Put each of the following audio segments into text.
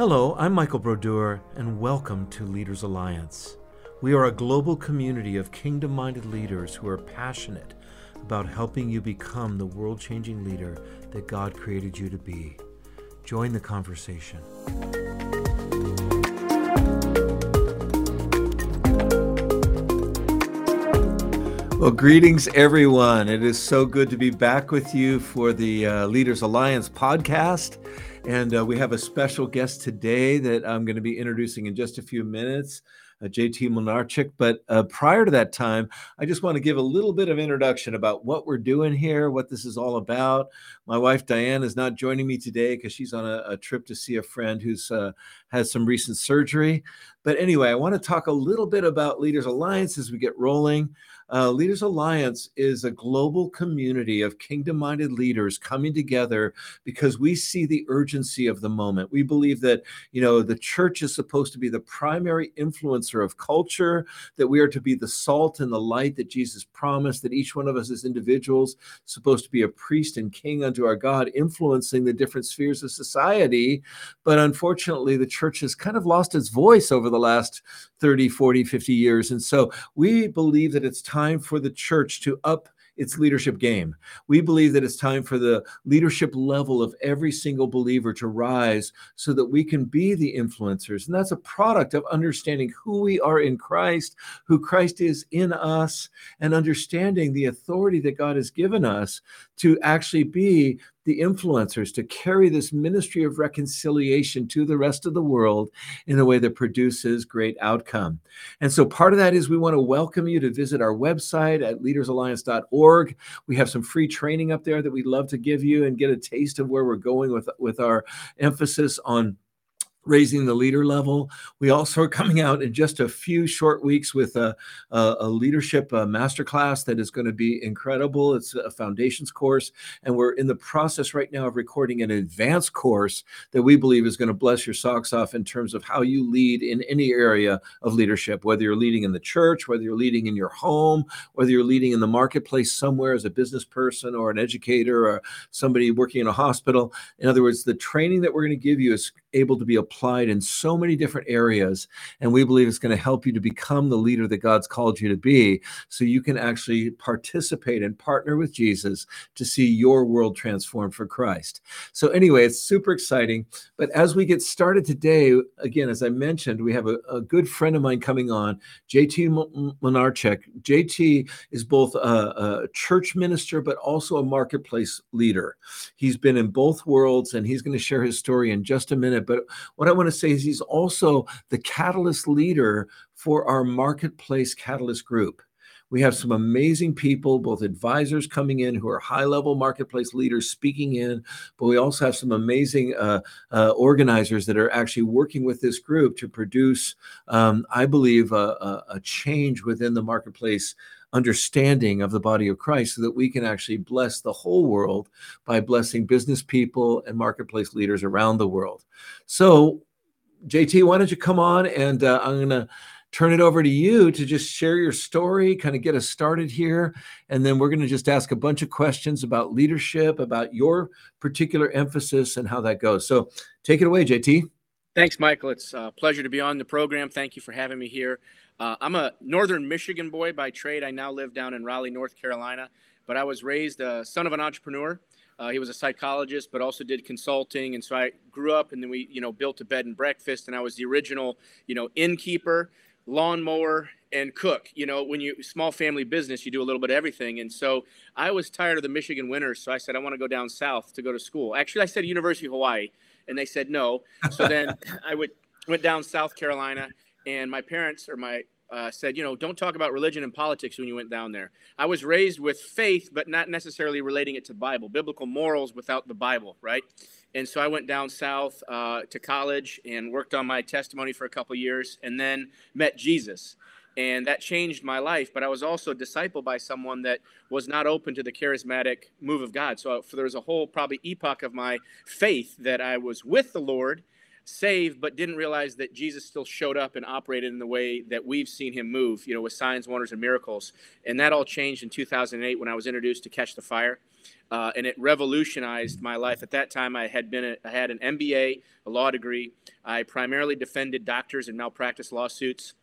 Hello, I'm Michael Brodeur, and welcome to Leaders Alliance. We are a global community of kingdom minded leaders who are passionate about helping you become the world changing leader that God created you to be. Join the conversation. Well, greetings, everyone. It is so good to be back with you for the uh, Leaders Alliance podcast. And uh, we have a special guest today that I'm going to be introducing in just a few minutes. Uh, JT Mlinarcik. But uh, prior to that time, I just want to give a little bit of introduction about what we're doing here, what this is all about. My wife Diane is not joining me today because she's on a, a, trip to see a friend who's uh, has some recent surgery. But anyway, I want to talk a little bit about Leaders Alliance as we get rolling. Uh, Leaders Alliance is a global community of kingdom minded leaders coming together because we see the urgency of the moment. We believe that, you know, the church is supposed to be the primary influencer of culture, that we are to be the salt and the light that Jesus promised, that each one of us as individuals supposed to be a priest and king unto our God, influencing the different spheres of society. But unfortunately, the church has kind of lost its voice over the last 30, 40, 50 years. And so we believe that it's time for the church to up its leadership game. We believe that it's time for the leadership level of every single believer to rise so that we can be the influencers. And that's a product of understanding who we are in Christ, who Christ is in us, and understanding the authority that God has given us to actually be the influencers to carry this ministry of reconciliation to the rest of the world in a way that produces great outcome. And so part of that is we want to welcome you to visit our website at leadersalliance.org. We have some free training up there that we'd love to give you and get a taste of where we're going with with our emphasis on raising the leader level. We also are coming out in just a few short weeks with a, a, a leadership uh, masterclass that is going to be incredible. It's a foundations course, and we're in the process right now of recording an advanced course that we believe is going to bless your socks off in terms of how you lead in any area of leadership, whether you're leading in the church, whether you're leading in your home, whether you're leading in the marketplace somewhere as a business person or an educator or somebody working in a hospital. In other words, the training that we're going to give you is able to be applied in so many different areas. And we believe it's going to help you to become the leader that God's called you to be so you can actually participate and partner with Jesus to see your world transformed for Christ. So, anyway, it's super exciting. But as we get started today, again, as I mentioned, we have a, a good friend of mine coming on, JT Mlinarcik. JT is both a, a church minister, but also a marketplace leader. He's been in both worlds, and he's going to share his story in just a minute But what I want to say is he's also the catalyst leader for our marketplace catalyst group. We have some amazing people, both advisors coming in who are high level marketplace leaders speaking in, but we also have some amazing uh, uh, organizers that are actually working with this group to produce, um, I believe, a, a, a change within the marketplace understanding of the body of Christ so that we can actually bless the whole world by blessing business people and marketplace leaders around the world. So, JT, why don't you come on and uh, I'm going to turn it over to you to just share your story, kind of get us started here. And then we're going to just ask a bunch of questions about leadership, about your particular emphasis and how that goes. So take it away, JT. Thanks, Michael. It's a pleasure to be on the program. Thank you for having me here. Uh, I'm a northern Michigan boy by trade. I now live down in Raleigh, North Carolina, but I was raised a son of an entrepreneur. Uh, he was a psychologist, but also did consulting, and so I grew up, and then we, you know, built a bed and breakfast, and I was the original, you know, innkeeper, lawnmower, and cook. You know, when you small family business, you do a little bit of everything, and so I was tired of the Michigan winters, so I said I want to go down south to go to school. Actually, I said University of Hawaii, and they said no. So then I would went down South Carolina and my parents or my uh, said, you know, don't talk about religion and politics when you went down there. I was raised with faith, but not necessarily relating it to Bible, biblical morals without the Bible, right? And so I went down south uh, to college and worked on my testimony for a couple years, and then met Jesus, and that changed my life. But I was also discipled by someone that was not open to the charismatic move of God. So there was a whole probably epoch of my faith that I was with the Lord saved, but didn't realize that Jesus still showed up and operated in the way that we've seen him move, you know, with signs, wonders, and miracles. And that all changed in 2008 when I was introduced to Catch the Fire. Uh, and it revolutionized my life. At that time, I had been a, I had an MBA, a law degree. I primarily defended doctors in malpractice lawsuits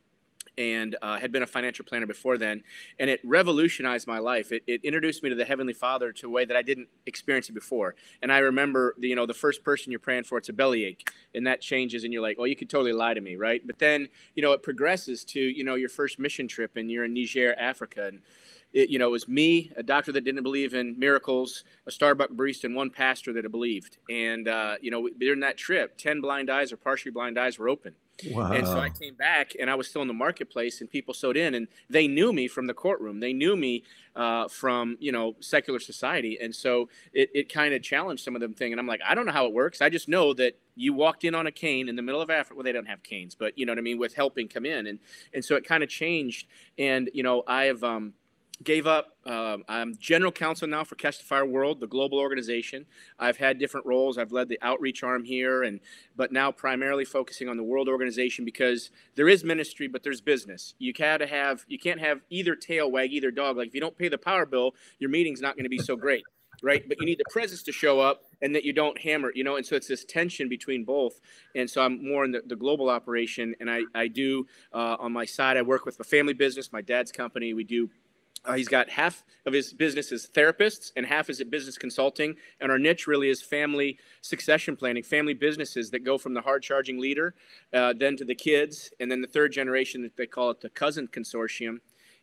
and uh, had been a financial planner before then. And it revolutionized my life. It, it, introduced me to the Heavenly Father to a way that I didn't experience it before. And I remember, the, you know, the first person you're praying for, it's a bellyache, and that changes, and you're like, well, you could totally lie to me, right? But then, you know, it progresses to, you know, your first mission trip, and you're in Niger, Africa, and it, you know, it was me, a doctor that didn't believe in miracles, a Starbucks barista, and one pastor that believed. And, uh, you know, during that trip, 10 blind eyes or partially blind eyes were open. Wow. And so I came back and I was still in the marketplace and people sewed in and they knew me from the courtroom. They knew me uh, from, you know, secular society. And so it, it kind of challenged some of them thing. And I'm like, I don't know how it works. I just know that you walked in on a cane in the middle of Africa. Well, they don't have canes, but you know what I mean? With helping come in. And, and so it kind of changed. And, you know, I have, um, gave up. Um, I'm general counsel now for Catch the Fire World, the global organization. I've had different roles. I've led the outreach arm here, and but now primarily focusing on the world organization because there is ministry, but there's business. You can't have you can't have either tail wag either dog. Like if you don't pay the power bill, your meeting's not going to be so great. Right, but you need the presence to show up, and that you don't hammer, you know. And so it's this tension between both. And so I'm more in the, the global operation, and I I do uh, on my side. I work with a family business, my dad's company. We do uh, he's got half of his business as therapists and half is at business consulting. And our niche really is family succession planning, family businesses that go from the hard charging leader, uh, then to the kids, and then the third generation that they call it the cousin consortium.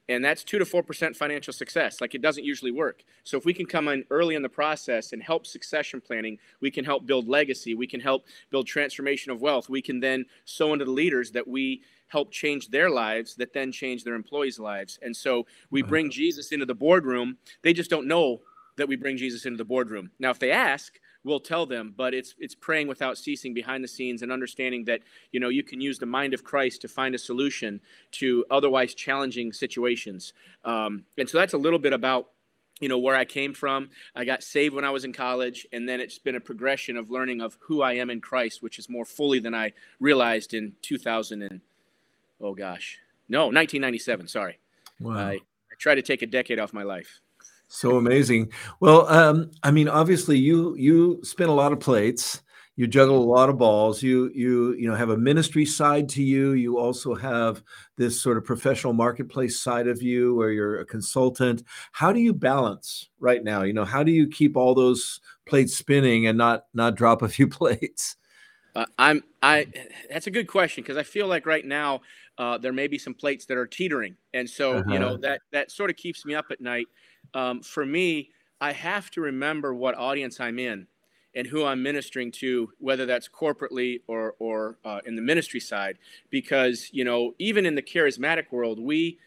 And that's two to four percent financial success. Like it doesn't usually work. So if we can come in early in the process and help succession planning, we can help build legacy. We can help build transformation of wealth. We can then sow into the leaders that we help change their lives that then change their employees' lives. And so we bring Jesus into the boardroom. They just don't know that we bring Jesus into the boardroom. Now, if they ask, we'll tell them, but it's it's praying without ceasing behind the scenes and understanding that you know you can use the mind of Christ to find a solution to otherwise challenging situations. Um, and so that's a little bit about you know where I came from. I got saved when I was in college, and then it's been a progression of learning of who I am in Christ, which is more fully than I realized in 2000. And, oh gosh, no, 1997. Sorry. Wow. I, I tried to take a decade off my life. So amazing. Well, um, I mean, obviously, you you spin a lot of plates. You juggle a lot of balls. You you you know have a ministry side to you. You also have this sort of professional marketplace side of you, where you're a consultant. How do you balance right now? You know, how do you keep all those plates spinning and not not drop a few plates? Uh, I'm I. That's a good question because I feel like right now uh, there may be some plates that are teetering, and so uh-huh. you know uh-huh. that that sort of keeps me up at night. Um, for me, I have to remember what audience I'm in and who I'm ministering to, whether that's corporately or or uh, in the ministry side, because you know even in the charismatic world, we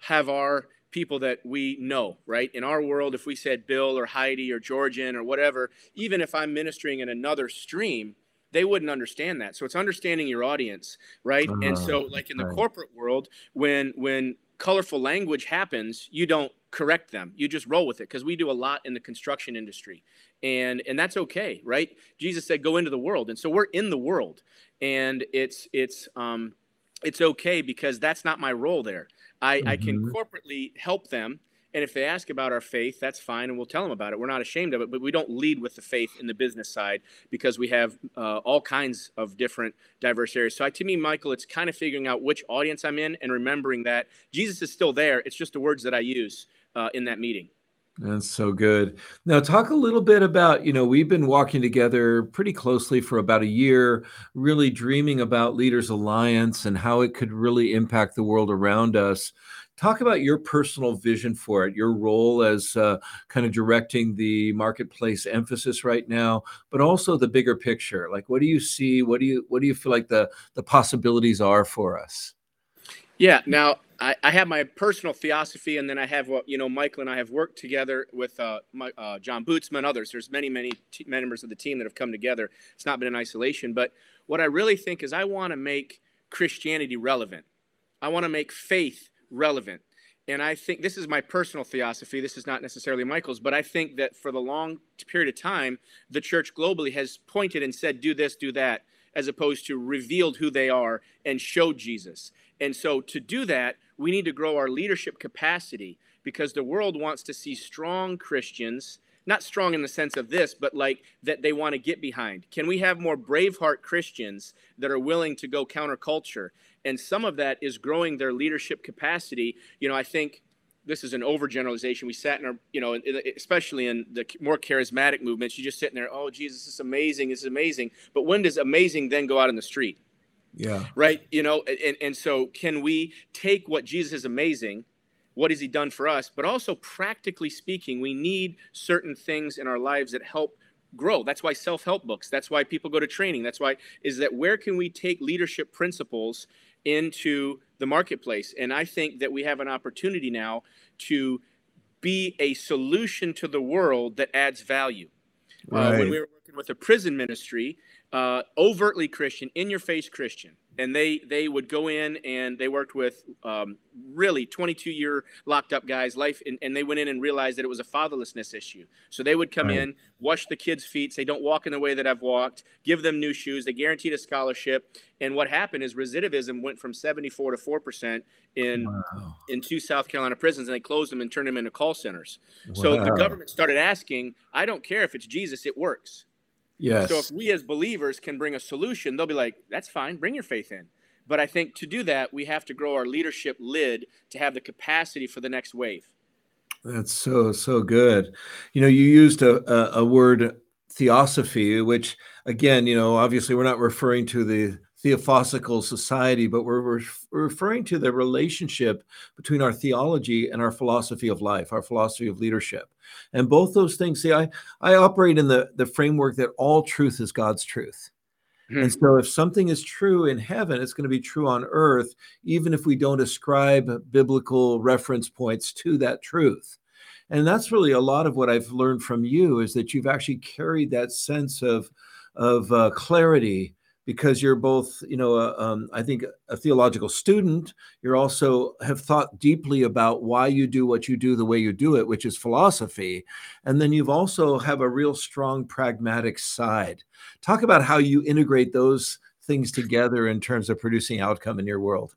have our people that we know, right? In our world, if we said Bill or Heidi or Georgian or whatever, even if I'm ministering in another stream, they wouldn't understand that. So it's understanding your audience, right? Uh, and so uh-huh. like in the right. corporate world, when when colorful language happens, you don't correct them. You just roll with it because we do a lot in the construction industry. And and that's okay, right? Jesus said go into the world. And so we're in the world. And it's it's um it's okay because that's not my role there. I, mm-hmm. I can mm-hmm. corporately help them and if they ask about our faith, that's fine, and we'll tell them about it. We're not ashamed of it, but we don't lead with the faith in the business side because we have uh, all kinds of different diverse areas. So, to me, Michael, it's kind of figuring out which audience I'm in and remembering that Jesus is still there. It's just the words that I use uh, in that meeting. That's so good. Now, talk a little bit about, you know, we've been walking together pretty closely for about a year, really dreaming about Leaders Alliance and how it could really impact the world around us. Talk about your personal vision for it, your role as uh, kind of directing the marketplace emphasis right now, but also the bigger picture. Like, what do you see? What do you what do you feel like the the possibilities are for us? Yeah. Now, I, I have my personal theosophy, and then I have what you know. Michael and I have worked together with uh, my, uh, John Bootsman, others. There's many, many t- members of the team that have come together. It's not been in isolation, but what I really think is I want to make Christianity relevant. I want to make faith relevant. And I think this is my personal theosophy. This is not necessarily Michael's, but I think that for the long period of time, the church globally has pointed and said, do this, do that. as opposed to revealed who they are and showed Jesus. And so to do that, we need to grow our leadership capacity because the world wants to see strong Christians, not strong in the sense of this, but like that they want to get behind. Can we have more braveheart Christians that are willing to go counterculture? And some of that is growing their leadership capacity. You know, I think this is an overgeneralization. We sat in our, you know, especially in the more charismatic movements, you just sitting there, oh, Jesus, this is amazing, this is amazing. But when does amazing then go out in the street? Yeah. Right. You know, and, and so can we take what Jesus is amazing, what has he done for us, but also practically speaking, we need certain things in our lives that help grow. That's why self-help books, that's why people go to training. That's why is that where can we take leadership principles into the marketplace. And I think that we have an opportunity now to be a solution to the world that adds value. Right. Uh, when we were working with a prison ministry, uh, overtly Christian, in your face Christian, and they they would go in and they worked with um, really 22 year locked up guys life and, and, they went in and realized that it was a fatherlessness issue so they would come right. in wash the kids feet say don't walk in the way that i've walked give them new shoes they guaranteed a scholarship and what happened is recidivism went from 74 to 4 percent in wow. in two south carolina prisons and they closed them and turned them into call centers wow. so the government started asking i don't care if it's jesus it works Yes. So if we as believers can bring a solution, they'll be like, that's fine, bring your faith in. But I think to do that, we have to grow our leadership lid to have the capacity for the next wave. That's so, so good. You know, you used a, a, a word theosophy, which again, you know, obviously we're not referring to the theosophical society, but we're, we're, referring to the relationship between our theology and our philosophy of life, our philosophy of leadership. And both those things, see, I, I operate in the, the framework that all truth is God's truth. Mm-hmm. And so, if something is true in heaven, it's going to be true on earth, even if we don't ascribe biblical reference points to that truth. And that's really a lot of what I've learned from you is that you've actually carried that sense of, of uh, clarity because you're both, you know, uh, um, I think a theological student. You're also have thought deeply about why you do what you do the way you do it, which is philosophy, and then you've also have a real strong pragmatic side. Talk about how you integrate those things together in terms of producing outcome in your world.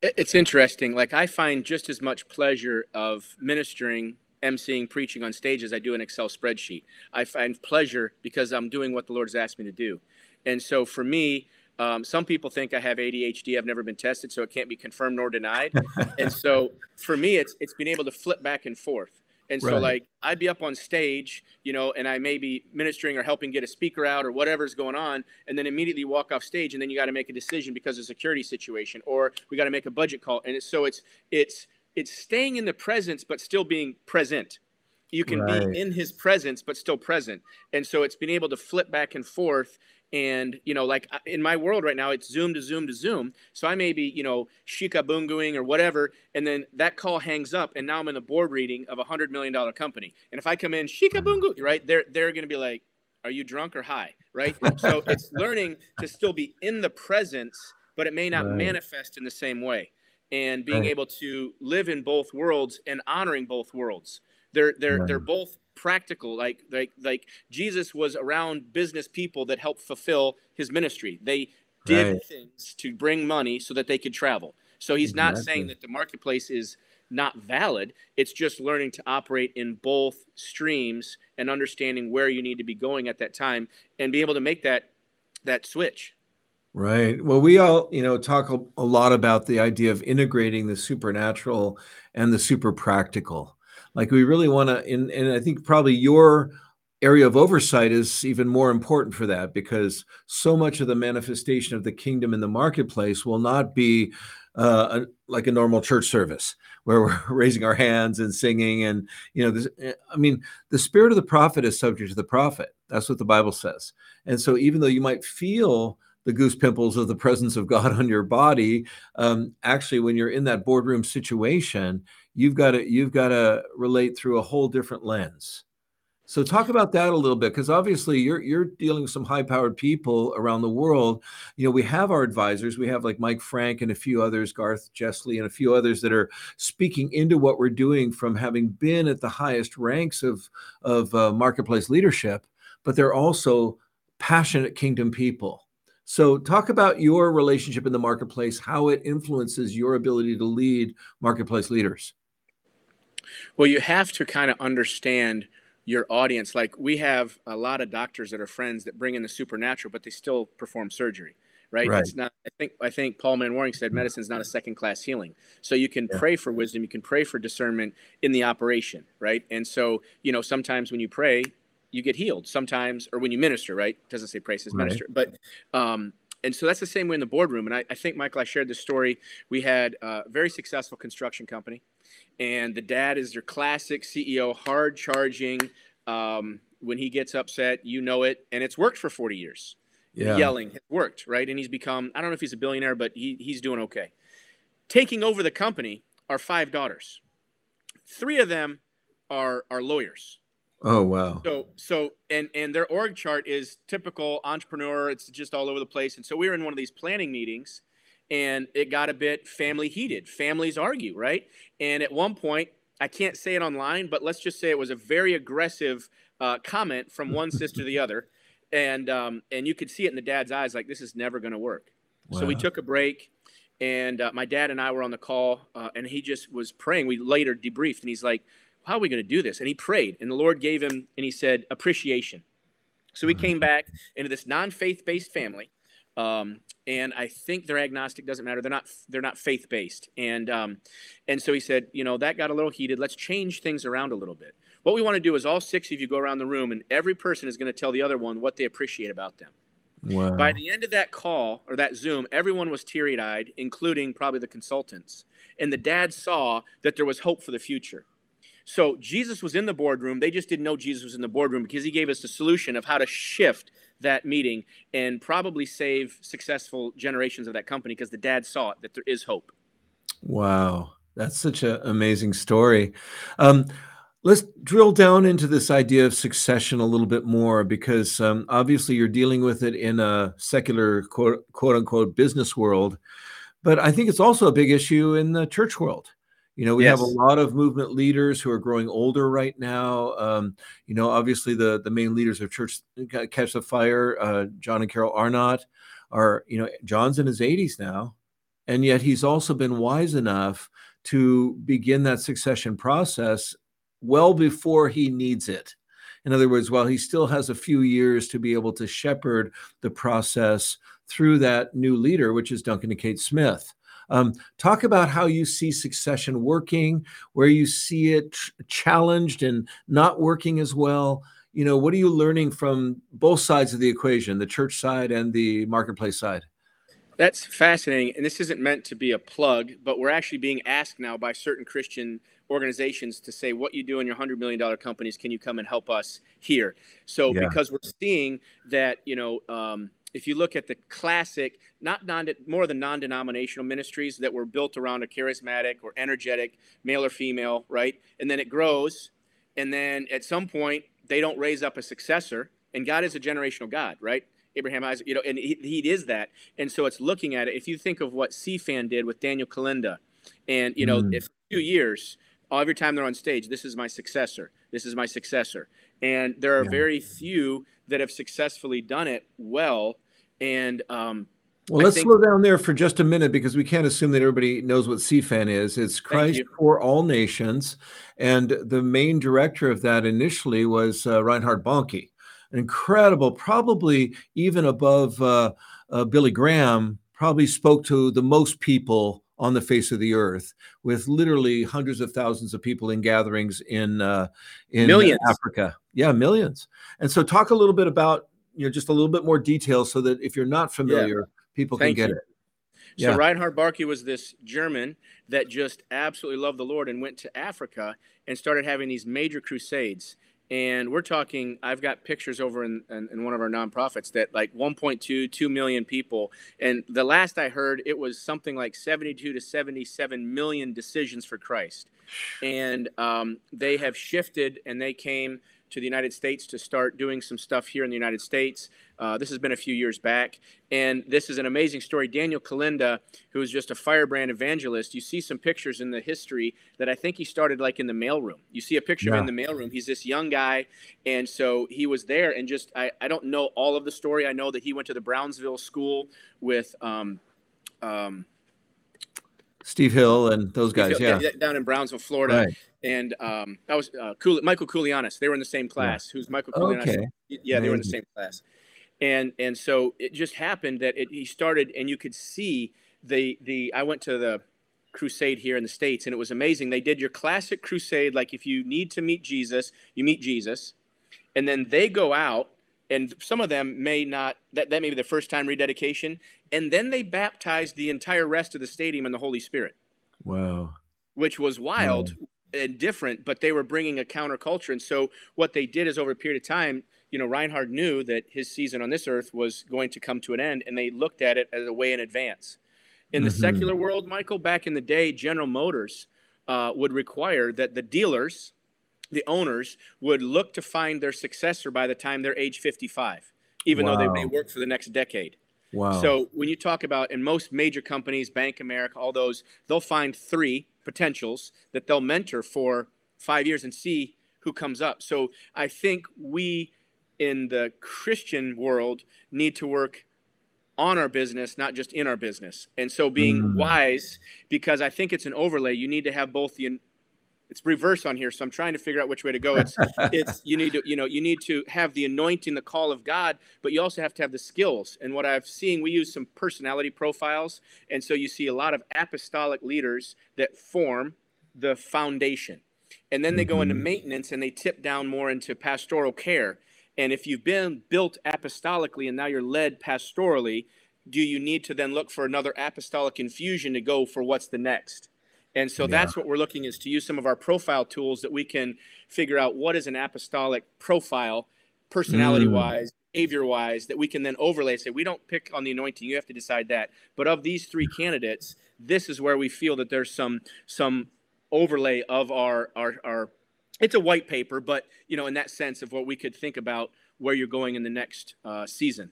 It's interesting. Like I find just as much pleasure of ministering emceeing, preaching on stage as I do an Excel spreadsheet. I find pleasure because I'm doing what the Lord has asked me to do. And so for me, um, some people think I have ADHD. I've never been tested, so it can't be confirmed nor denied. and so for me, it's it's been able to flip back and forth. And so, right. like, I'd be up on stage, you know, and I may be ministering or helping get a speaker out or whatever's going on, and then immediately walk off stage, and then you got to make a decision because of security situation, or we got to make a budget call, and it's, so it's it's it's staying in the presence but still being present. You can right. be in His presence but still present, and so it's been able to flip back and forth and you know like uh, in my world right now it's zoom to zoom to zoom so i may be you know shikabunguing or whatever and then that call hangs up and now i'm in the board reading of a hundred million dollar company and if i come in shikabungu right they're they're going to be like are you drunk or high right so it's learning to still be in the presence but it may not right. manifest in the same way and being right. able to live in both worlds and honoring both worlds they're they're right. they're both practical like like like jesus was around business people that helped fulfill his ministry they did right. things to bring money so that they could travel so he's exactly. not saying that the marketplace is not valid it's just learning to operate in both streams and understanding where you need to be going at that time and be able to make that that switch Right. Well, we all, you know, talk a, a, lot about the idea of integrating the supernatural and the super practical. Like we really want to, and, and I think probably your area of oversight is even more important for that because so much of the manifestation of the kingdom in the marketplace will not be uh, a, like a normal church service where we're raising our hands and singing and you know this, i mean the spirit of the prophet is subject to the prophet. That's what the bible says. And so even though you might feel the goose pimples of the presence of god on your body um, actually when you're in that boardroom situation you've got to you've got to relate through a whole different lens. So talk about that a little bit because obviously you're you're dealing with some high-powered people around the world. You know, we have our advisors, we have like Mike Frank and a few others, Garth Jesley and a few others that are speaking into what we're doing from having been at the highest ranks of of uh, marketplace leadership, but they're also passionate kingdom people. So, talk about your relationship in the marketplace, how it influences your ability to lead marketplace leaders. Well, you have to kind of understand your audience. Like, we have a lot of doctors that are friends that bring in the supernatural, but they still perform surgery. Right? right. It's not. I think. I think Paul Manwaring said mm-hmm. medicine is not a second-class healing. So you can yeah. pray for wisdom, you can pray for discernment in the operation, right? And so you know, sometimes when you pray, you get healed sometimes, or when you minister, right? It doesn't say praise, says right. minister. But, um, and so that's the same way in the boardroom. And I, I think, Michael, I shared this story. We had a very successful construction company, and the dad is your classic CEO, hard charging. Um, when he gets upset, you know it, and it's worked for 40 years. Yeah. Yelling has worked, right? And he's become, I don't know if he's a billionaire, but he, he's doing okay. Taking over the company are five daughters. Three of them are, are lawyers Oh wow. So so and and their org chart is typical entrepreneur. It's just all over the place. And so we were in one of these planning meetings, and it got a bit family heated. Families argue, right? And at one point, I can't say it online, but let's just say it was a very aggressive uh, comment from one sister to the other, and um, and you could see it in the dad's eyes, like this is never going to work. Wow. So we took a break, and uh, my dad and I were on the call, uh, and he just was praying. We later debriefed, and he's like how are we going to do this? And he prayed, and the Lord gave him, and he said, appreciation. So he came mm-hmm. back into this non-faith based family. Um, and I think they're agnostic. Doesn't matter. They're not. They're not faith based. And um, and so he said, you know, that got a little heated. Let's change things around a little bit. What we want to do is all six of you go around the room, and every person is going to tell the other one what they appreciate about them. Wow. By the end of that call or that Zoom, everyone was teary eyed, including probably the consultants. And the dad saw that there was hope for the future. So Jesus was in the boardroom. They just didn't know Jesus was in the boardroom because he gave us the solution of how to shift that meeting and probably save successful generations of that company because the dad saw it that there is hope. Wow. That's such an amazing story. Um, let's drill down into this idea of succession a little bit more because um, obviously you're dealing with it in a secular quote, quote unquote business world. But I think it's also a big issue in the church world. You know, we yes. have a lot of movement leaders who are growing older right now. Um, you know, obviously the the main leaders of Church Catch the Fire, uh, John and Carol Arnott, are you know John's in his 80s now, and yet he's also been wise enough to begin that succession process well before he needs it. In other words, while he still has a few years to be able to shepherd the process through that new leader, which is Duncan and Kate Smith. Um, talk about how you see succession working, where you see it challenged and not working as well. You know, what are you learning from both sides of the equation, the church side and the marketplace side? That's fascinating. And this isn't meant to be a plug, but we're actually being asked now by certain Christian organizations to say, what you do in your $100 million companies, can you come and help us here? So, yeah. because we're seeing that, you know, um, if you look at the classic, not non, more than non-denominational ministries that were built around a charismatic or energetic male or female, right? And then it grows, and then at some point they don't raise up a successor, and God is a generational God, right? Abraham, Isaac, you know, and he, he is that, and so it's looking at it. If you think of what CFAN did with Daniel Kolenda, and you know, mm. if two years, every time they're on stage, this is my successor, this is my successor, and there are yeah. very few that have successfully done it well. And um, well, I let's think, slow down there for just a minute because we can't assume that everybody knows what CFAN is. It's Christ for All Nations, and the main director of that initially was uh, Reinhard Bonnke, incredible, probably even above uh, uh, Billy Graham. Probably spoke to the most people on the face of the earth, with literally hundreds of thousands of people in gatherings in uh, in millions. Africa. Yeah, millions. And so, talk a little bit about you know just a little bit more detail, so that if you're not familiar, yeah. people Thank can get you. it. So yeah. Reinhard Bonnke was this German that just absolutely loved the Lord and went to Africa and started having these major crusades and we're talking i've got pictures over in, in, in, one of our nonprofits that like 1.2 2 million people. And the last i heard it was something like 72 to 77 million decisions for christ. And um, they have shifted and they came to the United States to start doing some stuff here in the United States. Uh, this has been a few years back. And this is an amazing story. Daniel Kolenda, who is just a firebrand evangelist, you see some pictures in the history that I think he started like in the mailroom. You see a picture yeah. in the mailroom. He's this young guy. And so he was there and just, I, I don't know all of the story. I know that he went to the Brownsville school with, um, um, Steve Hill and those guys, Hill, yeah. down in Brownsville, Florida. Right. And um, that was uh, cool. Michael Koulianos. They were in the same class. Who's Michael Koulianos? Okay. Yeah, they were in the same class. And and so it just happened that it, he started, and you could see the the. I went to the crusade here in the states, and it was amazing. They did your classic crusade, like if you need to meet Jesus, you meet Jesus, and then they go out and some of them may not that, that may be the first time rededication and then they baptized the entire rest of the stadium in the holy spirit wow which was wild wow. And different but they were bringing a counterculture and so what they did is over a period of time you know reinhard knew that his season on this earth was going to come to an end and they looked at it as a way in advance in the mm-hmm. secular world michael back in the day general motors uh, would require that the dealers the owners would look to find their successor by the time they're age 55, even wow. though they may work for the next decade. Wow. So when you talk about in most major companies, Bank America, all those, they'll find three potentials that they'll mentor for five years and see who comes up. So I think we in the Christian world need to work on our business, not just in our business. And so being mm. wise, because I think it's an overlay, you need to have both the it's reverse on here so i'm trying to figure out which way to go. It's it's you need to you know you need to have the anointing the call of god but you also have to have the skills. And what i've seen we use some personality profiles and so you see a lot of apostolic leaders that form the foundation. And then they go into mm-hmm. maintenance and they tip down more into pastoral care. And if you've been built apostolically and now you're led pastorally do you need to then look for another apostolic infusion to go for what's the next and so yeah. that's what we're looking is to use some of our profile tools that we can figure out what is an apostolic profile, personality wise, mm. behavior wise, that we can then overlay. Say we don't pick on the anointing; you have to decide that. But of these three candidates, this is where we feel that there's some some overlay of our our our. It's a white paper, but you know, in that sense of what we could think about where you're going in the next uh, season.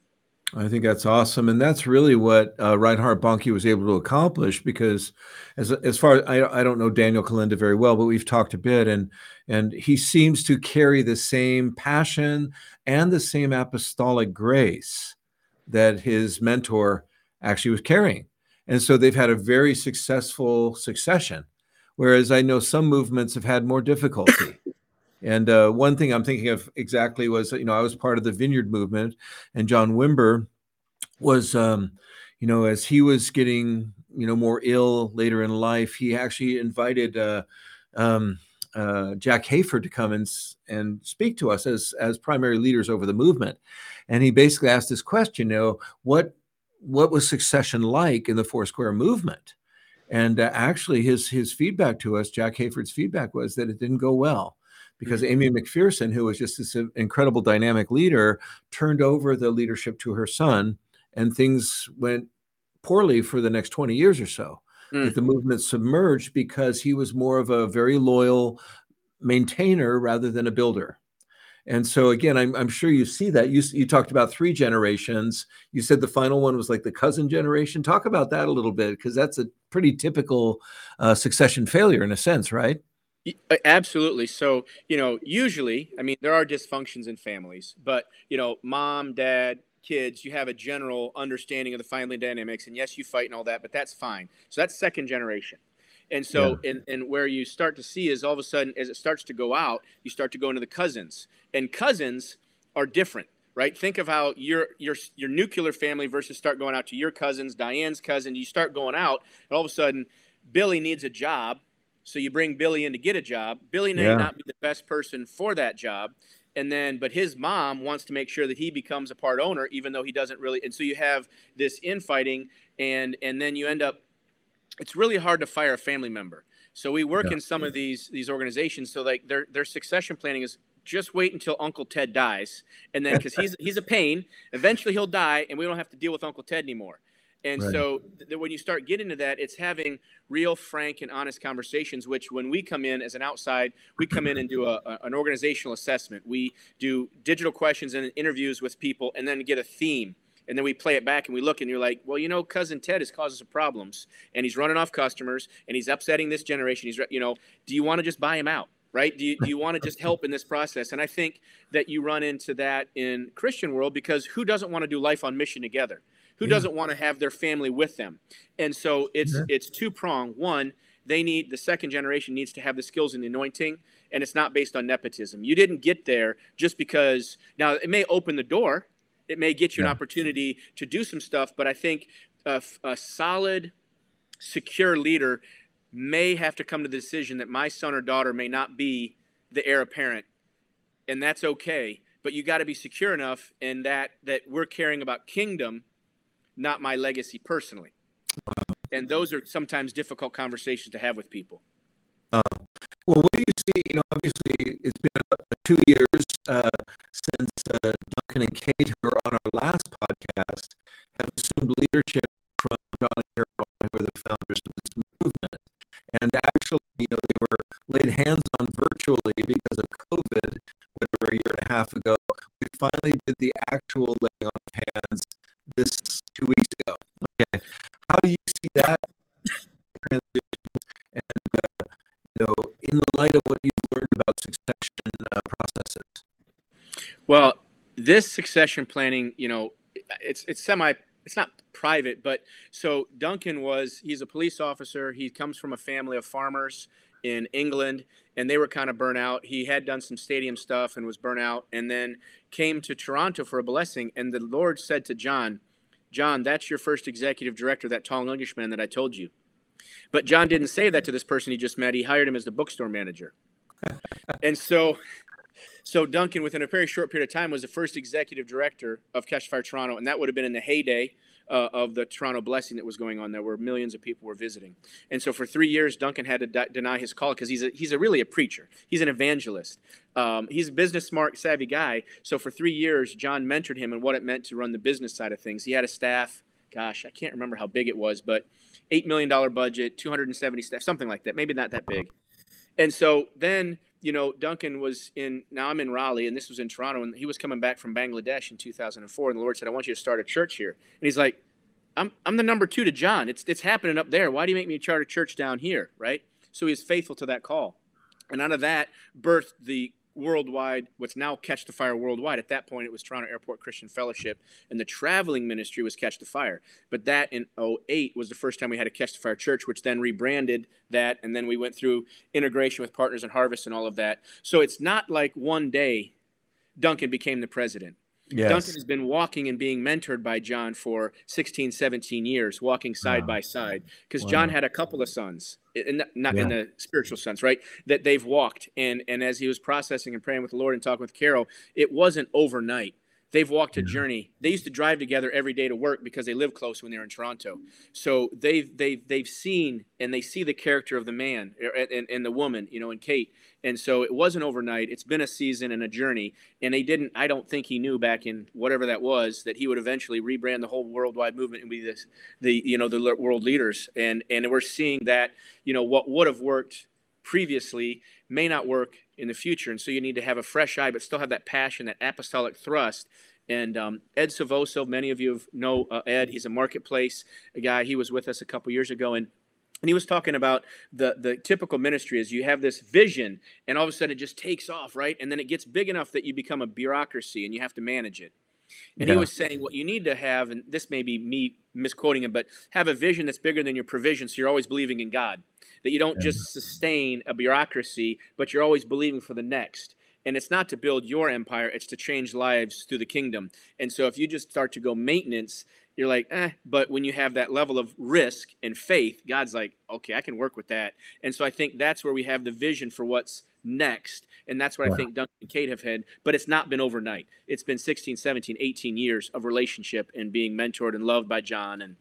I think that's awesome, and that's really what uh, Reinhard Bonnke was able to accomplish. Because, as as far as I, I don't know Daniel Kolenda very well, but we've talked a bit, and and he seems to carry the same passion and the same apostolic grace that his mentor actually was carrying, and so they've had a very successful succession. Whereas I know some movements have had more difficulty. And uh, one thing I'm thinking of exactly was, you know, I was part of the Vineyard movement, and John Wimber was, um, you know, as he was getting, you know, more ill later in life, he actually invited uh, um, uh, Jack Hayford to come and and speak to us as as primary leaders over the movement, and he basically asked this question, you know, what what was succession like in the Foursquare movement? And uh, actually, his his feedback to us, Jack Hayford's feedback was that it didn't go well because mm-hmm. Aimee McPherson, who was just this incredible dynamic leader, turned over the leadership to her son, and things went poorly for the next 20 years or so. Mm. The movement submerged because he was more of a very loyal maintainer rather than a builder. And so again, I'm, I'm sure you see that. You, you talked about three generations. You said the final one was like the cousin generation. Talk about that a little bit because that's a pretty typical uh, succession failure in a sense, right? Uh, absolutely. So, you know, usually, I mean, there are dysfunctions in families, but, you know, mom, dad, kids, you have a general understanding of the family dynamics. And yes, you fight and all that, but that's fine. So that's second generation. And so, yeah. and, and where you start to see is all of a sudden, as it starts to go out, you start to go into the cousins. And cousins are different right? Think of how your your your nuclear family versus start going out to your cousins, Diane's cousin. You start going out, and all of a sudden, Billy needs a job, so you bring Billy in to get a job. Billy may yeah. not be the best person for that job. And then, but his mom wants to make sure that he becomes a part owner, even though he doesn't really. And so you have this infighting, and and then you end up. It's really hard to fire a family member. So we work yeah. in some of these these organizations. So like their their succession planning is just wait until Uncle Ted dies, and then because he's he's a pain. Eventually he'll die, and we don't have to deal with Uncle Ted anymore And right. so th- when you start getting to that, it's having real, frank, and honest conversations. Which, when we come in as an outside, we come in and do a, a, an organizational assessment. We do digital questions and interviews with people, and then get a theme. And then we play it back and we look and you're like, well, you know, cousin Ted is causing some problems and he's running off customers and he's upsetting this generation. He's, you know, do you want to just buy him out? right? Do you, do you want to just help in this process? And I think that you run into that in Christian world because who doesn't want to do life on mission together? Who yeah. doesn't want to have their family with them? And so it's yeah. it's two prong. One, they need the second generation needs to have the skills and the anointing, and it's not based on nepotism. You didn't get there just because now it may open the door, it may get you yeah. an opportunity to do some stuff, but I think a, a solid, secure leader may have to come to the decision that my son or daughter may not be the heir apparent, and that's okay. But you got to be secure enough in that that we're caring about kingdom, not my legacy personally. And those are sometimes difficult conversations to have with people. Uh, well, what do you see? You know, obviously, it's been two years uh, since uh, Duncan and Kate, who were on our last podcast, have assumed leadership from John and Carol, who are the founders of this movement. And actually, you know, they were laid hands on virtually because of COVID, whatever, a year and a half ago. We finally did the actual laying on of hands this two weeks ago. Okay. How do you see that transition? And, uh, you know, in the light of what you've learned about succession uh, processes? Well, this succession planning, you know, it's it's semi it's not private, but so Duncan was he's a police officer. He comes from a family of farmers in England, and they were kind of burnt out. He had done some stadium stuff and was burnt out, and then came to Toronto for a blessing. And the Lord said to John, John, that's your first executive director, that tall Englishman that I told you. But John didn't say that to this person he just met. He hired him as the bookstore manager. and so so Duncan, within a very short period of time, was the first executive director of Catch Fire Toronto, and that would have been in the heyday uh, of the Toronto blessing that was going on there, where millions of people were visiting. And so for three years, Duncan had to de- deny his call because he's a, he's a really a preacher. He's an evangelist. Um, he's a business smart, savvy guy. So for three years, John mentored him in what it meant to run the business side of things. He had a staff. Gosh, I can't remember how big it was, but eight million dollar budget, 270 staff, something like that. Maybe not that big. And so then you know, Duncan was in, now I'm in Raleigh, and this was in Toronto, and he was coming back from Bangladesh in 2004, and the Lord said, I want you to start a church here. And he's like, I'm, I'm the number two to John. It's, it's happening up there. Why do you make me a church down here? Right? So he's faithful to that call. And out of that birthed the worldwide, what's now Catch the Fire worldwide. At that point, it was Toronto Airport Christian Fellowship, and the traveling ministry was Catch the Fire. But that in 08 was the first time we had a Catch the Fire church, which then rebranded that, and then we went through integration with Partners in Harvest and all of that. So it's not like one day Duncan became the president. Yes. Duncan has been walking and being mentored by John for 16, 17 years, walking side wow. by side. Because wow. John had a couple of sons, in, not yeah. in the spiritual sense, right? That they've walked. And, and as he was processing and praying with the Lord and talking with Carol, it wasn't overnight. They've walked a journey. They used to drive together every day to work because they live close when they're in Toronto. So they've they've they've seen and they see the character of the man er, and, and the woman, you know, and Kate. And so it wasn't overnight. It's been a season and a journey. And they didn't. I don't think he knew back in whatever that was that he would eventually rebrand the whole worldwide movement and be this the you know the world leaders. And and we're seeing that you know what would have worked previously may not work in the future. And so you need to have a fresh eye, but still have that passion, that apostolic thrust. And um, Ed Silvoso, many of you know uh, Ed. He's a marketplace a guy. He was with us a couple years ago, and and he was talking about the the typical ministry is you have this vision, and all of a sudden it just takes off, right? And then it gets big enough that you become a bureaucracy, and you have to manage it. And yeah. he was saying what you need to have, and this may be me misquoting him, but have a vision that's bigger than your provision, so you're always believing in God that you don't just sustain a bureaucracy, but you're always believing for the next. And it's not to build your empire, it's to change lives through the kingdom. And so if you just start to go maintenance, you're like, eh, but when you have that level of risk and faith, God's like, okay, I can work with that. And so I think that's where we have the vision for what's next. And that's what wow. I think Duncan and Kate have had, but it's not been overnight. It's been 16, 17, 18 years of relationship and being mentored and loved by John. And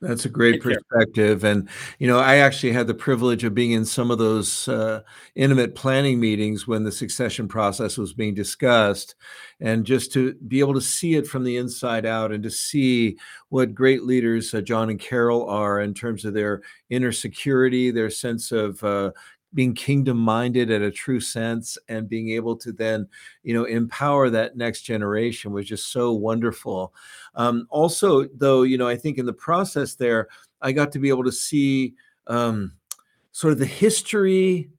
That's a great Take perspective. Care. And, you know, I actually had the privilege of being in some of those uh, intimate planning meetings when the succession process was being discussed. And just to be able to see it from the inside out and to see what great leaders uh, John and Carol are in terms of their inner security, their sense of uh, being kingdom minded at a true sense and being able to then you know empower that next generation was just so wonderful. Um, also though you know i think in the process there i got to be able to see um, sort of the history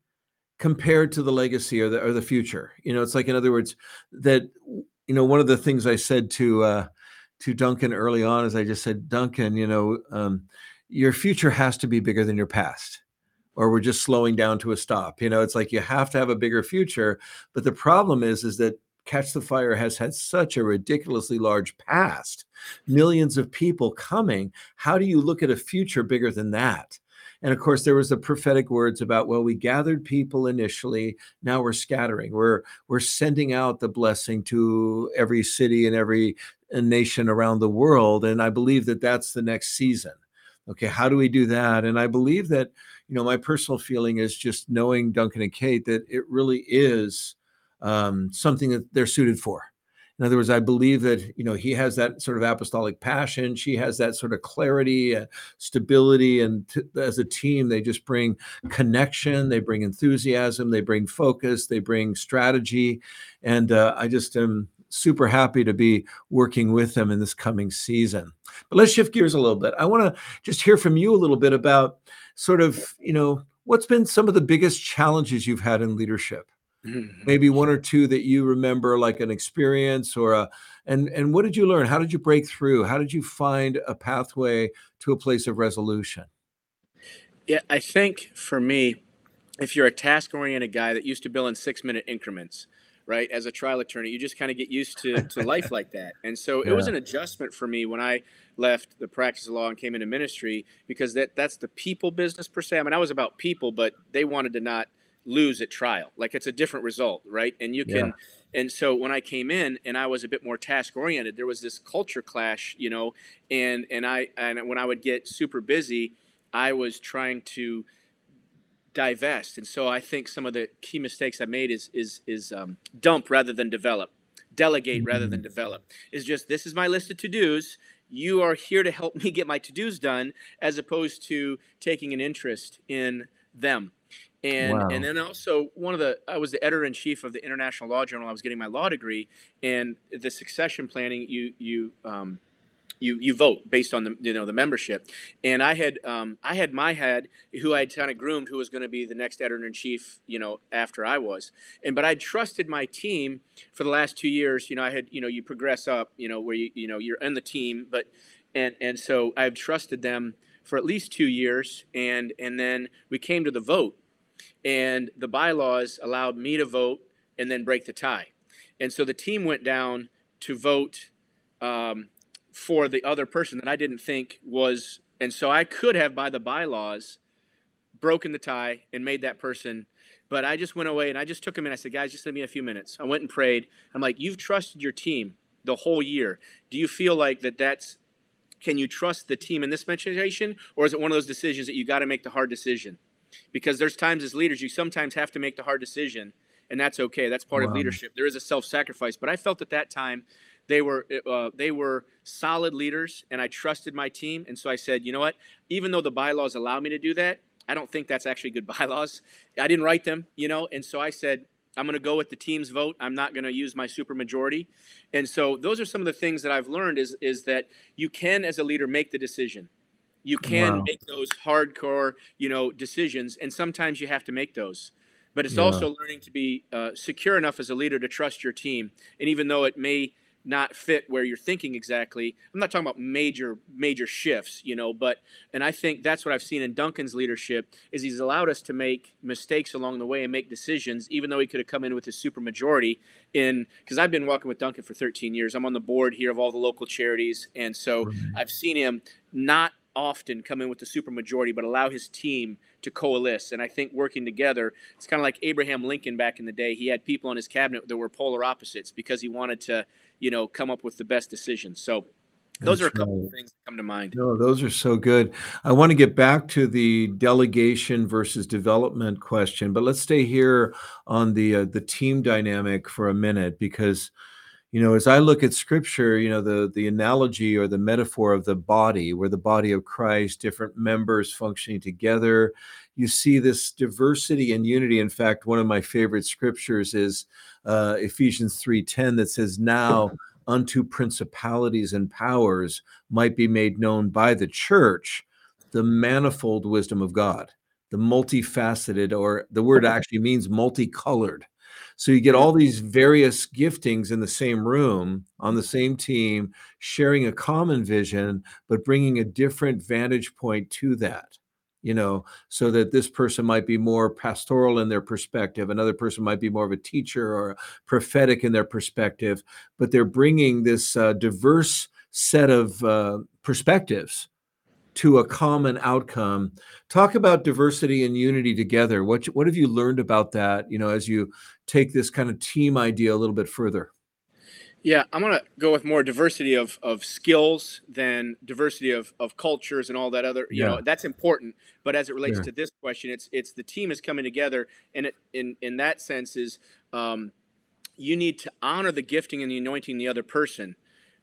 compared to the legacy or the or the future. You know it's like in other words that you know one of the things i said to uh to duncan early on is i just said duncan you know um, your future has to be bigger than your past or we're just slowing down to a stop. You know, it's like you have to have a bigger future. But the problem is, is that Catch the Fire has had such a ridiculously large past, millions of people coming. How do you look at a future bigger than that? And of course, there was the prophetic words about, well, we gathered people initially. Now we're scattering. We're we're sending out the blessing to every city and every uh, nation around the world. And I believe that that's the next season. Okay, how do we do that? And I believe that you know, my personal feeling is just knowing Duncan and Kate that it really is um, something that they're suited for. In other words, I believe that you know he has that sort of apostolic passion. She has that sort of clarity, uh, stability, and t- as a team, they just bring connection. They bring enthusiasm. They bring focus. They bring strategy, and uh, I just am super happy to be working with them in this coming season. But let's shift gears a little bit. I want to just hear from you a little bit about sort of, you know, what's been some of the biggest challenges you've had in leadership? Mm-hmm. Maybe one or two that you remember, like an experience or a, and and what did you learn? How did you break through? How did you find a pathway to a place of resolution? Yeah, I think for me, if you're a task-oriented guy that used to bill in six-minute increments, right? As a trial attorney, you just kind of get used to to life like that, and so yeah. it was an adjustment for me when I left the practice of law and came into ministry because that that's the people business per se. I mean, I was about people, but they wanted to not lose at trial. Like it's a different result, right? And you can yeah. and so when I came in and I was a bit more task oriented, there was this culture clash, you know, and and I and when I would get super busy, I was trying to divest. And so I think some of the key mistakes I made is is is um, dump rather than develop, delegate rather than mm-hmm. develop. Is just this is my list of to dos you are here to help me get my to-dos done as opposed to taking an interest in them and wow. and then also one of the I was the editor in chief of the International Law Journal. I was getting my law degree, and the succession planning you you um, you you vote based on the you know the membership. And i had um, i had my head who i had kind of groomed who was going to be the next editor in chief you know after i was. And but i trusted my team for the last two years. You know i had you know you progress up you know where you you know you're in the team but and and so i've trusted them for at least two years and and then we came to the vote. And the bylaws allowed me to vote and then break the tie. And so the team went down to vote um, for the other person that I didn't think was, and so I could have, by the bylaws, broken the tie and made that person. But I just went away and I just took him in. I said, guys, just give me a few minutes. I went and prayed. I'm like, you've trusted your team the whole year. Do you feel like that that's, can you trust the team in this situation? Or is it one of those decisions that you got to make the hard decision? Because there's times as leaders, you sometimes have to make the hard decision, and that's okay. That's part wow. of leadership. There is a self sacrifice. But I felt at that time they were uh, they were solid leaders, and I trusted my team. And so I said, you know what? Even though the bylaws allow me to do that, I don't think that's actually good bylaws. I didn't write them, you know. And so I said, I'm going to go with the team's vote. I'm not going to use my supermajority. And so those are some of the things that I've learned is is that you can as a leader make the decision. You can wow. make those hardcore, you know, decisions and sometimes you have to make those. But it's yeah. also learning to be uh, secure enough as a leader to trust your team. And even though it may not fit where you're thinking exactly. I'm not talking about major major shifts, you know, but and I think that's what I've seen in Duncan's leadership is he's allowed us to make mistakes along the way and make decisions, even though he could have come in with his super majority. In because I've been working with Duncan for 13 years. I'm on the board here of all the local charities, and so mm-hmm. I've seen him not often come in with the super majority, but allow his team to coalesce. And I think working together, it's kind of like Abraham Lincoln back in the day. He had people on his cabinet that were polar opposites because he wanted to you know, come up with the best decisions. So those That's are a couple right. of things that come to mind. No, those are so good. I want to get back to the delegation versus development question, but let's stay here on the uh, the team dynamic for a minute because you know as i look at scripture you know the the analogy or the metaphor of the body where the body of christ different members functioning together you see this diversity and unity. In fact one of my favorite scriptures is uh, ephesians 3.10 that says now unto principalities and powers might be made known by the church the manifold wisdom of god. The multifaceted or the word actually means multicolored so you get all these various giftings in the same room on the same team, sharing a common vision, but bringing a different vantage point to that. You know, so that this person might be more pastoral in their perspective, another person might be more of a teacher or prophetic in their perspective, but they're bringing this uh, diverse set of uh, perspectives to a common outcome. Talk about diversity and unity together. What what have you learned about that? You know, as you take this kind of team idea a little bit further. Yeah, I'm gonna go with more diversity of of skills than diversity of of cultures and all that other. You yeah. know, that's important. But as it relates yeah. to this question, it's it's the team is coming together, and it in in that sense is um, you need to honor the gifting and the anointing the other person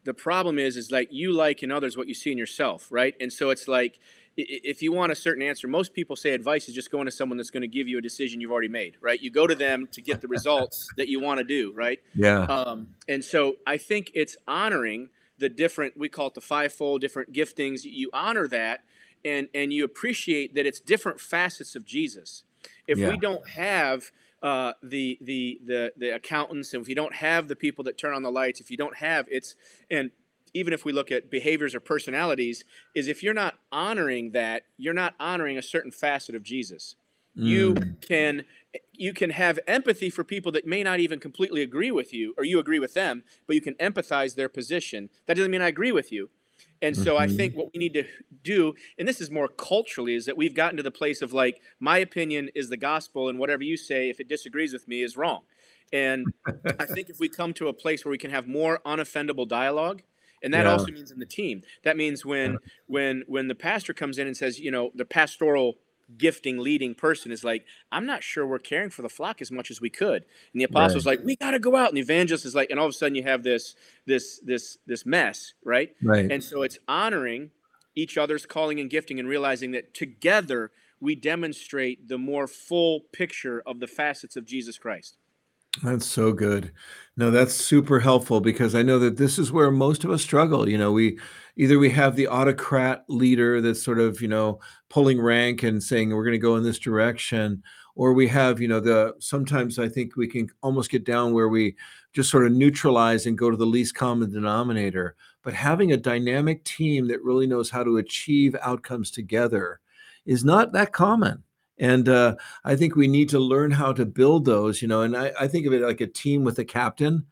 the problem is is like you like in others what you see in yourself right? And so it's like if you want a certain answer most people say advice is just going to someone that's going to give you a decision you've already made right? You go to them to get the results that you want to do right? Yeah. Um, and so i think it's honoring the different we call it the fivefold different giftings. You honor that and and you appreciate that it's different facets of jesus. If yeah. we don't have uh, the the the the accountants, and if you don't have the people that turn on the lights, if you don't have it's and even if we look at behaviors or personalities, is if you're not honoring that, you're not honoring a certain facet of Jesus. Mm. You can you can have empathy for people that may not even completely agree with you, or you agree with them, but you can empathize their position. That doesn't mean I agree with you. And so mm-hmm. I think what we need to do, and this is more culturally, is that we've gotten to the place of like, my opinion is the gospel, and whatever you say, if it disagrees with me, is wrong. And I think if we come to a place where we can have more unoffendable dialogue, and that yeah. also means in the team. That means when yeah. when when the pastor comes in and says, you know, the pastoral gifting leading person is like, I'm not sure we're caring for the flock as much as we could. And the apostle's right. like, we got to go out. And the evangelist is like, and all of a sudden you have this, this, this, this mess, right? Right. And so it's honoring each other's calling and gifting and realizing that together we demonstrate the more full picture of the facets of Jesus Christ. That's so good. No, that's super helpful because I know that this is where most of us struggle. You know, we either we have the autocrat leader that's sort of, you know, pulling rank and saying we're going to go in this direction, or we have, you know, the sometimes I think we can almost get down where we just sort of neutralize and go to the least common denominator. But having a dynamic team that really knows how to achieve outcomes together is not that common and uh, I think we need to learn how to build those, you know. And I, I think of it like a team with a captain.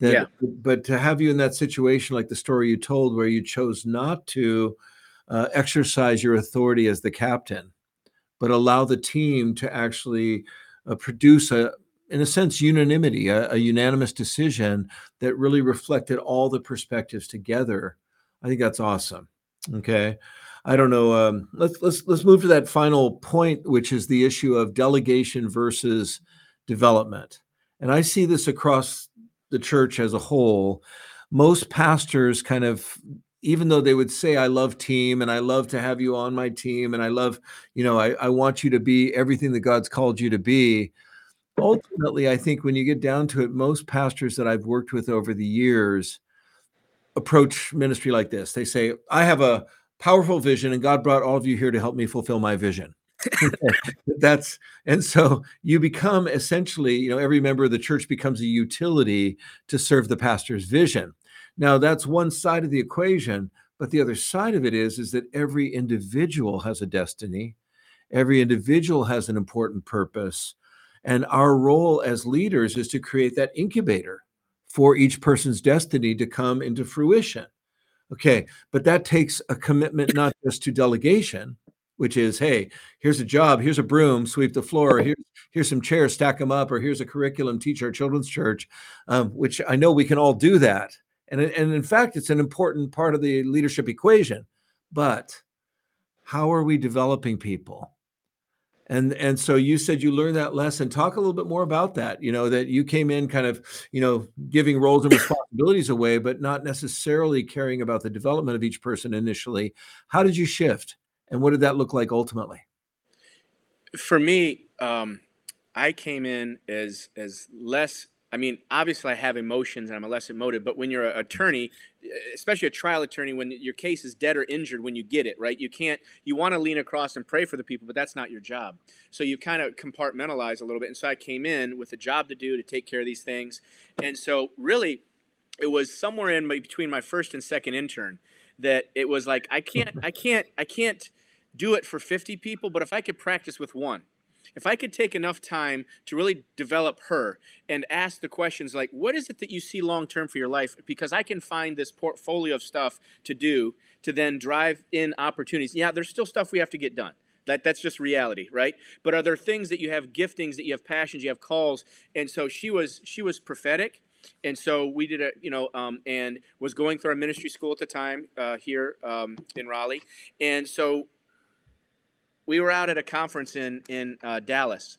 That, yeah. But to have you in that situation, like the story you told, where you chose not to uh, exercise your authority as the captain, but allow the team to actually uh, produce a, in a sense, unanimity, a, a unanimous decision that really reflected all the perspectives together. I think that's awesome. Okay. I don't know. Um, let's let's let's move to that final point, which is the issue of delegation versus development. And I see this across the church as a whole. Most pastors kind of even though they would say i love team and i love to have you on my team and i love you know I, I, want you to be everything that god's called you to be ultimately i think when you get down to it most pastors that i've worked with over the years approach ministry like this they say i have a powerful vision, and God brought all of you here to help me fulfill my vision. That's and so you become essentially, you know, every member of the church becomes a utility to serve the pastor's vision. Now, that's one side of the equation, but the other side of it is is that every individual has a destiny. Every individual has an important purpose. And our role as leaders is to create that incubator for each person's destiny to come into fruition. Okay, but that takes a commitment not just to delegation, which is, hey, here's a job, here's a broom, sweep the floor, here's here's some chairs, stack them up, or here's a curriculum, teach our children's church, um, which I know we can all do that. And, and in fact, it's an important part of the leadership equation. But how are we developing people? and and so you said you learned that lesson talk a little bit more about that you know that you came in kind of you know giving roles and responsibilities away but not necessarily caring about the development of each person initially how did you shift and what did that look like ultimately for me um, i came in as as less I mean, obviously, I have emotions and I'm a less emotive, but when you're an attorney, especially a trial attorney, when your case is dead or injured, when you get it, right? You can't, you want to lean across and pray for the people, but that's not your job. So you kind of compartmentalize a little bit. And so I came in with a job to do to take care of these things. And so, really, it was somewhere in between my first and second intern that it was like, I can't, I can't, I can't do it for 50 people, but if I could practice with one, if I could take enough time to really develop her and ask the questions like, what is it that you see long term for your life? Because I can find this portfolio of stuff to do to then drive in opportunities. Yeah, there's still stuff we have to get done. That, that's just reality, right? But are there things that you have giftings, that you have passions, you have calls? And so she was she was prophetic and so we did a you know um, and was going through our ministry school at the time uh, here um, in raleigh and so we were out at a conference in in uh, Dallas,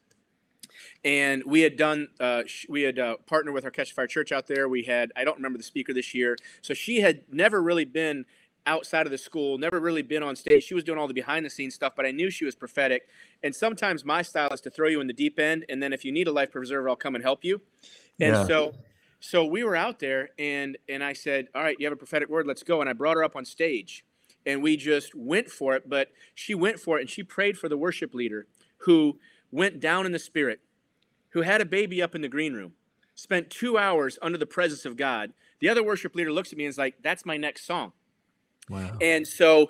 and we had done uh, we had uh, partnered with our Catch Fire Church out there. We had I don't remember the speaker this year, so she had never really been outside of the school, never really been on stage. She was doing all the behind the scenes stuff, but I knew she was prophetic. And sometimes my style is to throw you in the deep end, and then if you need a life preserver, I'll come and help you. And yeah. so so we were out there and and I said, "All right, you have a prophetic word, let's go." And I brought her up on stage and we just went for it. But she went for it and she prayed for the worship leader who went down in the spirit, who had a baby up in the green room, spent two hours under the presence of God. The other worship leader looks at me and is like, That's my next song. Wow. And so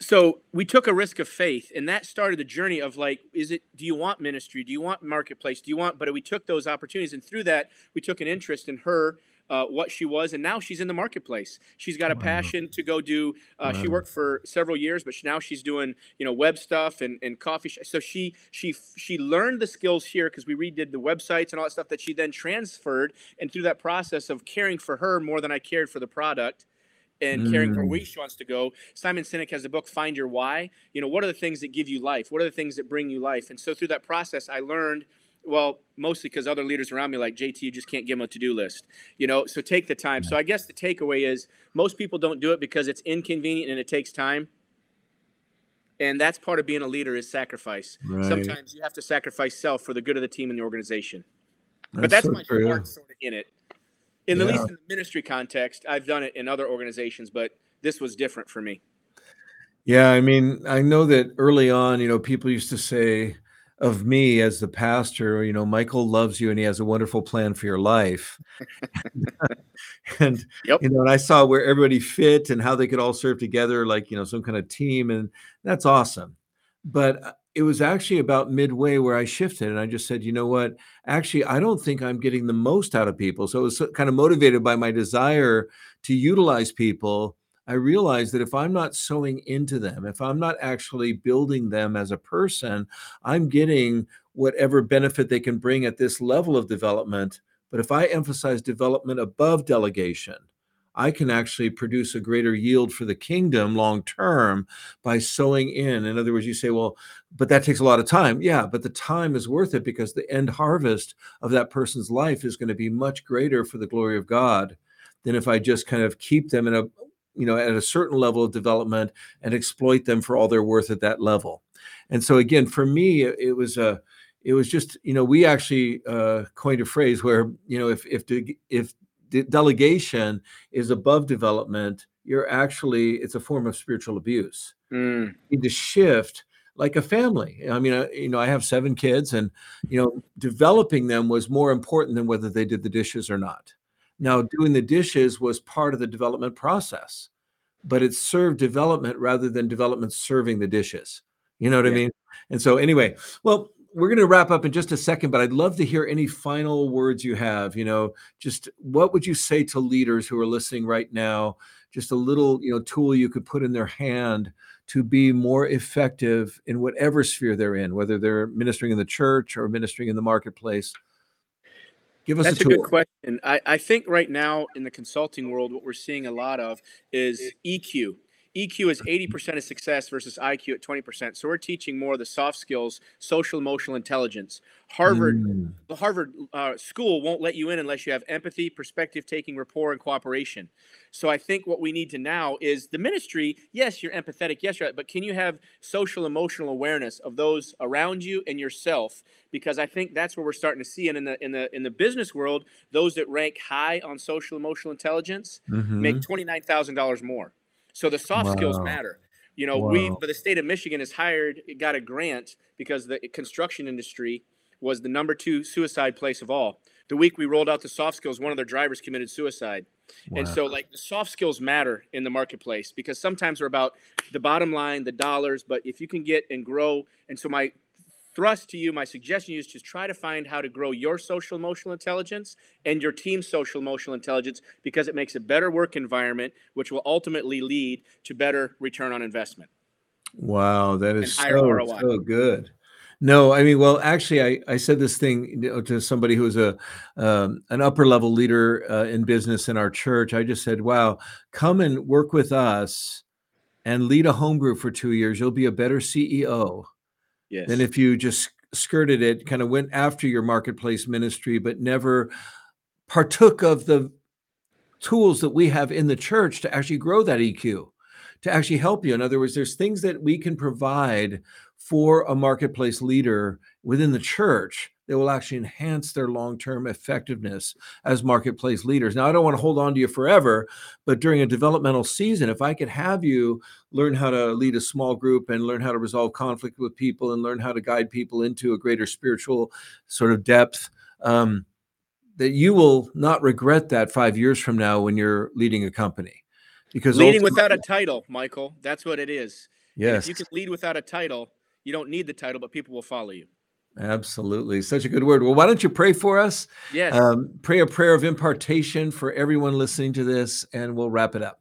so we took a risk of faith and that started the journey of like is it do you want ministry do you want marketplace do you want but we took those opportunities and through that we took an interest in her uh, what she was, and now she's in the marketplace. She's got a passion to go do. Uh, She worked for several years, but now she's doing you know web stuff and, and coffee. Sh- so she she she learned the skills here because we redid the websites and all that stuff that she then transferred. And through that process of caring for her more than I cared for the product, and caring for where mm. she wants to go. Simon Sinek has a book, Find Your Why. You know, what are the things that give you life? What are the things that bring you life? And so through that process, I learned well, mostly because other leaders around me like JT, you just can't give them a to-do list, you know. So take the time. So I guess the takeaway is most people don't do it because it's inconvenient and it takes time. And that's part of being a leader is sacrifice. Right. Sometimes you have to sacrifice self for the good of the team and the organization. That's but that's so my true. heart sort of in it. In yeah. the least in the ministry context, I've done it in other organizations, but this was different for me. Yeah, I mean, I know that early on, you know, people used to say, of me as the pastor, you know, Michael loves you and he has a wonderful plan for your life. and yep. you know, and I saw where everybody fit and how they could all serve together, like you know, some kind of team, and that's awesome. But uh, it was actually about midway where I shifted and I just said, you know what? Actually, I don't think I'm getting the most out of people. So it was kind of motivated by my desire to utilize people I realize that if I'm not sowing into them, if I'm not actually building them as a person, I'm getting whatever benefit they can bring at this level of development. But if I emphasize development above delegation, I can actually produce a greater yield for the kingdom long term by sowing in. In other words, you say, well, but that takes a lot of time. Yeah, but the time is worth it because the end harvest of that person's life is going to be much greater for the glory of God than if I just kind of keep them in a you know, at a certain level of development and exploit them for all they're worth at that level. And so again, for me, it was a, it was just, you know, we actually uh, coined a phrase where, you know, if if de- if de- delegation is above development, you're actually it's a form of spiritual abuse. Mm. You need to shift like a family. I mean, I, you know, I have seven kids, and you know, developing them was more important than whether they did the dishes or not. Now, doing the dishes was part of the development process, but it served development rather than development serving the dishes. You know what yeah. I mean? And so, anyway, well, we're going to wrap up in just a second, but I'd love to hear any final words you have. You know, just what would you say to leaders who are listening right now? Just a little, you know, tool you could put in their hand to be more effective in whatever sphere they're in, whether they're ministering in the church or ministering in the marketplace. Give us That's a a, good question. I, I think right now in the consulting world, what we're seeing a lot of is EQ. EQ is 80% of success versus IQ at 20%. So we're teaching more of the soft skills, social emotional intelligence. Harvard, Mm. the Harvard uh, school won't let you in unless you have empathy, perspective taking, rapport, and cooperation. So I think what we need to now is the ministry. Yes, you're empathetic. Yes, you're, but can you have social emotional awareness of those around you and yourself? Because I think that's where we're starting to see. And in the in the in the business world, those that rank high on social emotional intelligence make Mhm. twenty nine thousand dollars more. So the soft skills matter. You know, we but the state of Michigan has hired got a grant because the construction industry was the number two suicide place of all. The week we rolled out the soft skills, one of their drivers committed suicide. And so, like, the soft skills matter in the marketplace because sometimes they're about the bottom line, the dollars. But if you can get and grow, and so my thrust to you, my suggestion is just try to find how to grow your social emotional intelligence and your team's social emotional intelligence because it makes a better work environment, which will ultimately lead to better return on investment. Wow, that is so, so good. No, I mean, well, actually, I, I said this thing to somebody who was a um, an upper level leader uh, in business in our church. I just said, "Wow, come and work with us and lead a home group for two years. You'll be a better CEO Yes. than if you just skirted it, kind of went after your marketplace ministry, but never partook of the tools that we have in the church to actually grow that EQ, to actually help you. In other words, there's things that we can provide for a marketplace leader within the church that will actually enhance their long-term effectiveness as marketplace leaders. Now, I don't want to hold on to you forever, but during a developmental season, if I could have you learn how to lead a small group and learn how to resolve conflict with people and learn how to guide people into a greater spiritual sort of depth, um, that you will not regret that five years from now when you're leading a company. Because Leading without a title, Michael. That's what it is. And yes, If you can lead without a title, you don't need the title, but people will follow you. absolutely, such a good word. Well, why don't you pray for us? Yes. Um, pray a prayer of impartation for everyone listening to this, and we'll wrap it up.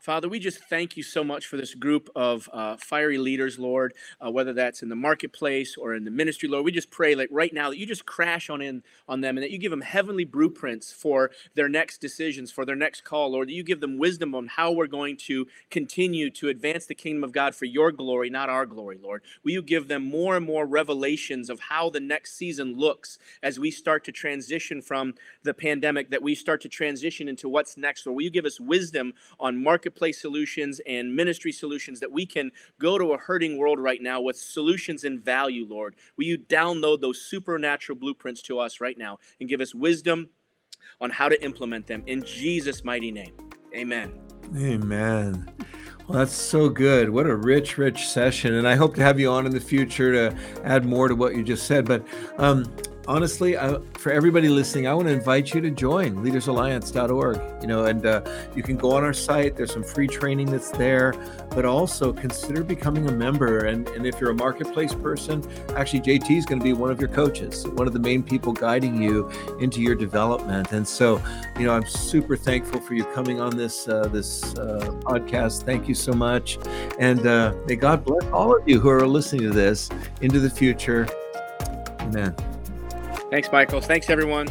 Father, we just thank you so much for this group of uh, fiery leaders, Lord, uh, whether that's in the marketplace or in the ministry, Lord. We just pray, like right now, that you just crash on in on them and that you give them heavenly blueprints for their next decisions, for their next call, Lord. That you give them wisdom on how we're going to continue to advance the kingdom of God for your glory, not our glory, Lord. Will you give them more and more revelations of how the next season looks as we start to transition from the pandemic, that we start to transition into what's next, Lord? Will you give us wisdom on marketplace solutions and ministry solutions that we can go to a hurting world right now with solutions and value, Lord? Will you download those supernatural blueprints to us right now and give us wisdom on how to implement them in Jesus' mighty name? Amen. Amen. Well, that's so good. What a rich, rich session. And I hope to have you on in the future to add more to what you just said. But um, honestly, I, for everybody listening, I want to invite you to join leadersalliance.org. You know, and uh, you can go on our site. There's some free training that's there, but also consider becoming a member. And, and if you're a marketplace person, actually, JT is going to be one of your coaches, one of the main people guiding you into your development. And so, you know, I'm super thankful for you coming on this uh, this uh, podcast. Thank you so much, and uh, may God bless all of you who are listening to this into the future. Amen. Thanks, Michael. Thanks, everyone.